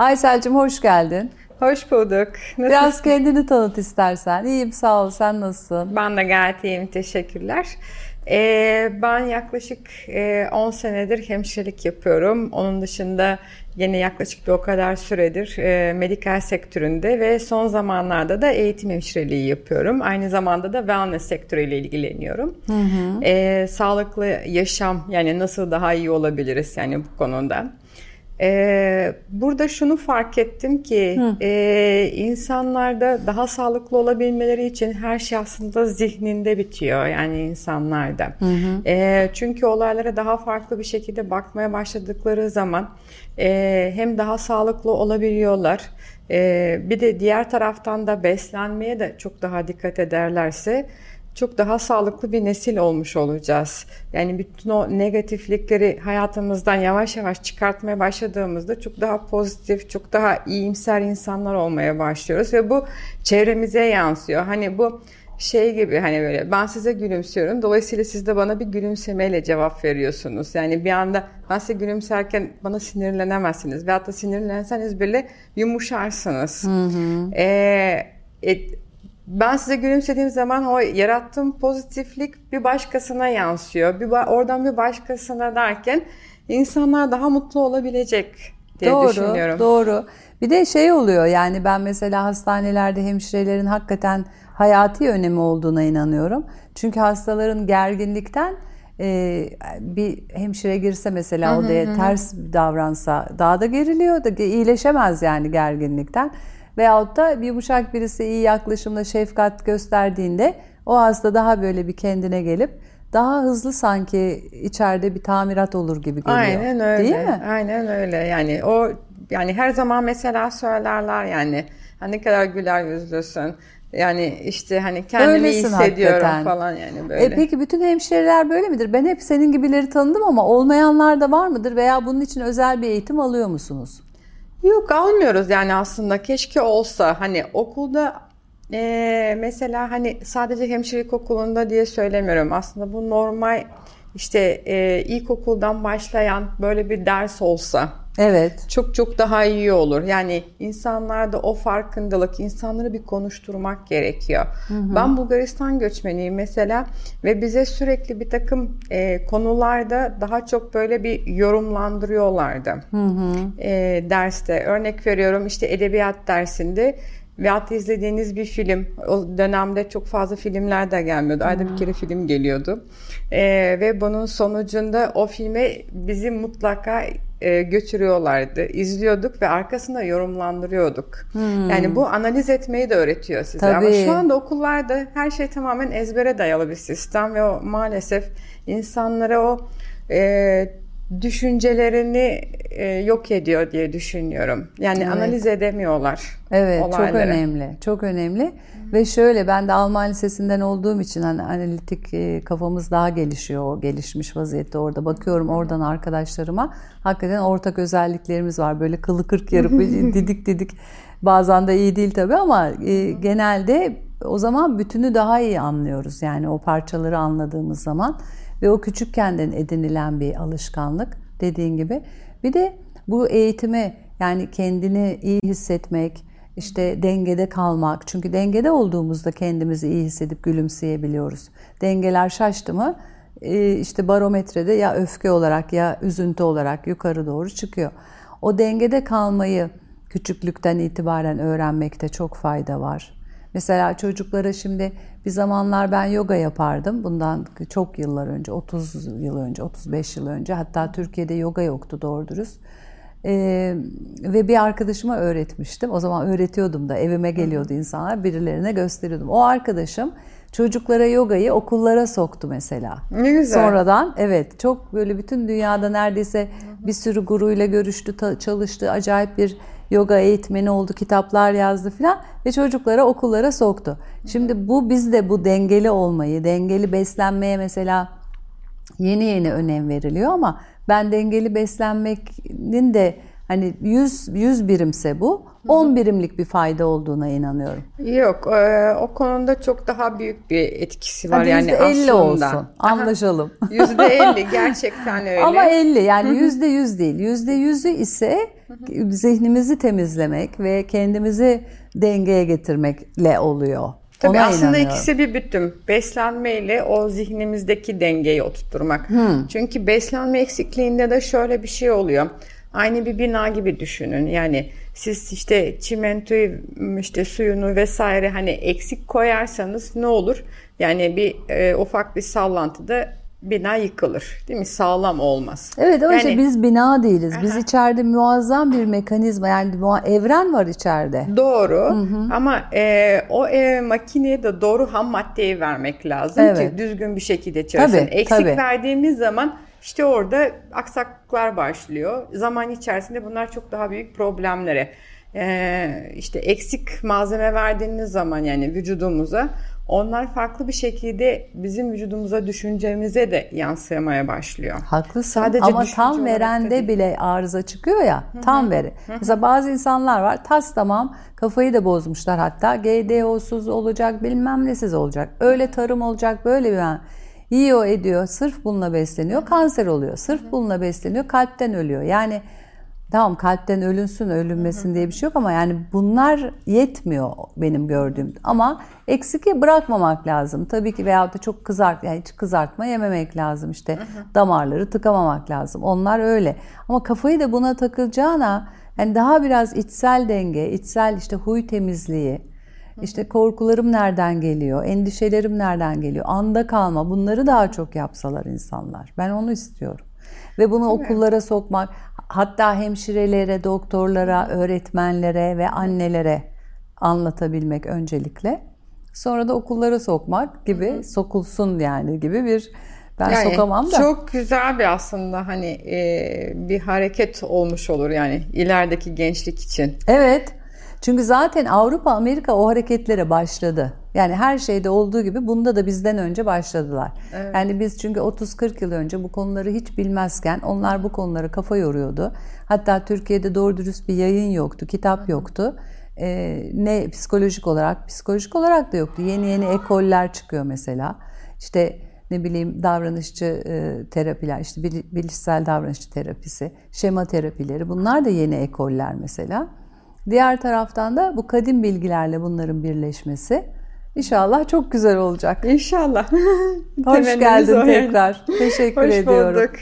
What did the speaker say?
Aysel'cim hoş geldin. Hoş bulduk. Nasılsın? Biraz kendini tanıt istersen. İyiyim sağ ol. Sen nasılsın? Ben de gayet iyiyim. Teşekkürler. Ee, ben yaklaşık e, 10 senedir hemşirelik yapıyorum. Onun dışında yine yaklaşık bir o kadar süredir e, medikal sektöründe ve son zamanlarda da eğitim hemşireliği yapıyorum. Aynı zamanda da wellness sektörüyle ilgileniyorum. Hı hı. E, sağlıklı yaşam yani nasıl daha iyi olabiliriz yani bu konuda. Ee, burada şunu fark ettim ki e, insanlarda daha sağlıklı olabilmeleri için her şey aslında zihninde bitiyor yani insanlarda. Hı hı. E, çünkü olaylara daha farklı bir şekilde bakmaya başladıkları zaman e, hem daha sağlıklı olabiliyorlar. E, bir de diğer taraftan da beslenmeye de çok daha dikkat ederlerse çok daha sağlıklı bir nesil olmuş olacağız. Yani bütün o negatiflikleri hayatımızdan yavaş yavaş çıkartmaya başladığımızda çok daha pozitif, çok daha iyimser insanlar olmaya başlıyoruz ve bu çevremize yansıyor. Hani bu şey gibi hani böyle ben size gülümsüyorum. Dolayısıyla siz de bana bir gülümsemeyle cevap veriyorsunuz. Yani bir anda ben size gülümserken bana sinirlenemezsiniz. Veyahut da sinirlenseniz bile yumuşarsınız. Hı hı. Ee, et, ben size gülümsediğim zaman o yarattığım pozitiflik bir başkasına yansıyor. Bir oradan bir başkasına derken insanlar daha mutlu olabilecek diye doğru, düşünüyorum. Doğru. Bir de şey oluyor yani ben mesela hastanelerde hemşirelerin hakikaten hayati önemi olduğuna inanıyorum. Çünkü hastaların gerginlikten e, bir hemşire girse mesela odaya ters davransa daha da geriliyor da iyileşemez yani gerginlikten. Veyahut da bir yumuşak birisi iyi yaklaşımla şefkat gösterdiğinde o hasta daha böyle bir kendine gelip daha hızlı sanki içeride bir tamirat olur gibi geliyor. Aynen öyle. Değil mi? Aynen öyle. Yani o yani her zaman mesela söylerler yani hani ne kadar güler yüzlüsün. Yani işte hani kendimi Öylesin hissediyorum hakikaten. falan yani böyle. E peki bütün hemşireler böyle midir? Ben hep senin gibileri tanıdım ama olmayanlar da var mıdır veya bunun için özel bir eğitim alıyor musunuz? Yok almıyoruz yani aslında. Keşke olsa. Hani okulda e, mesela hani sadece hemşirelik okulunda diye söylemiyorum. Aslında bu normal işte e, ilkokuldan başlayan böyle bir ders olsa Evet. Çok çok daha iyi olur. Yani insanlarda o farkındalık, insanları bir konuşturmak gerekiyor. Hı hı. Ben Bulgaristan göçmeniyim mesela ve bize sürekli bir takım e, konularda daha çok böyle bir yorumlandırıyorlardı. Hı hı. E, derste. Örnek veriyorum işte edebiyat dersinde veyahut izlediğiniz bir film. O dönemde çok fazla filmler de gelmiyordu. Ayda bir kere film geliyordu. Ee, ve bunun sonucunda o filme bizi mutlaka e, götürüyorlardı. İzliyorduk ve arkasında yorumlandırıyorduk. Hmm. Yani bu analiz etmeyi de öğretiyor size. Tabii. Ama şu anda okullarda her şey tamamen ezbere dayalı bir sistem ve o maalesef insanlara o e, düşüncelerini e, yok ediyor diye düşünüyorum. Yani evet. analiz edemiyorlar. Evet, olayları. çok önemli. Çok önemli. Hı. Ve şöyle ben de Alman Lisesi'nden olduğum için hani analitik e, kafamız daha gelişiyor. O gelişmiş vaziyette orada bakıyorum oradan arkadaşlarıma. Hakikaten ortak özelliklerimiz var. Böyle kılı kırk yarıp didik didik. Bazen de iyi değil tabii ama e, genelde o zaman bütünü daha iyi anlıyoruz. Yani o parçaları anladığımız zaman ve o küçükkenden edinilen bir alışkanlık dediğin gibi. Bir de bu eğitimi yani kendini iyi hissetmek, işte dengede kalmak. Çünkü dengede olduğumuzda kendimizi iyi hissedip gülümseyebiliyoruz. Dengeler şaştı mı e, işte barometrede ya öfke olarak ya üzüntü olarak yukarı doğru çıkıyor. O dengede kalmayı küçüklükten itibaren öğrenmekte çok fayda var. Mesela çocuklara şimdi bir zamanlar ben yoga yapardım. Bundan çok yıllar önce, 30 yıl önce, 35 yıl önce. Hatta Türkiye'de yoga yoktu doğru dürüst. Ee, ve bir arkadaşıma öğretmiştim. O zaman öğretiyordum da evime geliyordu insanlar birilerine gösteriyordum. O arkadaşım çocuklara yogayı okullara soktu mesela. Ne güzel. Sonradan evet çok böyle bütün dünyada neredeyse bir sürü guruyla görüştü, çalıştı. Acayip bir yoga eğitmeni oldu, kitaplar yazdı filan ve çocuklara okullara soktu. Şimdi bu bizde bu dengeli olmayı, dengeli beslenmeye mesela yeni yeni önem veriliyor ama ben dengeli beslenmenin de Hani 100 100 birimse bu 10 birimlik bir fayda olduğuna inanıyorum. Yok, e, o konuda çok daha büyük bir etkisi var Hadi yani %50 aslında. olsun. Anlaşalım. Yüzde elli gerçekten öyle. Ama 50 yani yüzde yüz değil. Yüzde yüzü ise zihnimizi temizlemek ve kendimizi dengeye getirmekle oluyor. Tabii Ona aslında inanıyorum. ikisi bir bütün. Beslenmeyle o zihnimizdeki dengeyi oturtturmak. Çünkü beslenme eksikliğinde de şöyle bir şey oluyor. Aynı bir bina gibi düşünün. Yani siz işte çimentoyu, işte suyunu vesaire hani eksik koyarsanız ne olur? Yani bir e, ufak bir sallantıda bina yıkılır. Değil mi? Sağlam olmaz. Evet ama işte Yani- biz bina değiliz. Biz içeride muazzam bir mekanizma yani evren var içeride. Doğru ama e, o e, makineye de doğru ham maddeyi vermek lazım Evet. ki düzgün bir şekilde çalışsın. Tabii, Eksik tabii. verdiğimiz zaman işte orada aksaklıklar başlıyor. Zaman içerisinde bunlar çok daha büyük problemlere. E, işte eksik malzeme verdiğiniz zaman yani vücudumuza onlar farklı bir şekilde bizim vücudumuza düşüncemize de yansımaya başlıyor. Haklısın Sadece ama tam verende bile arıza çıkıyor ya tam veri. Mesela bazı insanlar var tas tamam kafayı da bozmuşlar hatta GDO'suz olacak bilmem nesiz olacak. Öyle tarım olacak böyle bir yiyor ediyor sırf bununla besleniyor kanser oluyor. Sırf bununla besleniyor kalpten ölüyor. Yani tamam kalpten ölünsün ölünmesin diye bir şey yok ama yani bunlar yetmiyor benim gördüğüm. Ama eksik bırakmamak lazım. Tabii ki veyahut da çok kızart yani hiç kızartma yememek lazım. İşte damarları tıkamamak lazım. Onlar öyle. Ama kafayı da buna takılacağına yani daha biraz içsel denge, içsel işte huy temizliği, işte korkularım nereden geliyor, endişelerim nereden geliyor, anda kalma bunları daha çok yapsalar insanlar. Ben onu istiyorum. Ve bunu okullara sokmak, hatta hemşirelere, doktorlara, öğretmenlere ve annelere anlatabilmek öncelikle. Sonra da okullara sokmak gibi, sokulsun yani gibi bir ben Yani sokamam da. Çok güzel bir aslında hani e, bir hareket olmuş olur yani ilerideki gençlik için. Evet. Çünkü zaten Avrupa, Amerika o hareketlere başladı. Yani her şeyde olduğu gibi bunda da bizden önce başladılar. Yani biz çünkü 30-40 yıl önce bu konuları hiç bilmezken onlar bu konulara kafa yoruyordu. Hatta Türkiye'de doğru dürüst bir yayın yoktu, kitap yoktu. Ee, ne psikolojik olarak, psikolojik olarak da yoktu. Yeni yeni ekoller çıkıyor mesela. İşte ne bileyim davranışçı e, terapiler, işte bil- bilişsel davranışçı terapisi, şema terapileri bunlar da yeni ekoller mesela. Diğer taraftan da bu kadim bilgilerle bunların birleşmesi inşallah çok güzel olacak. İnşallah. Hoş geldin tekrar. Teşekkür Hoş ediyorum. bulduk.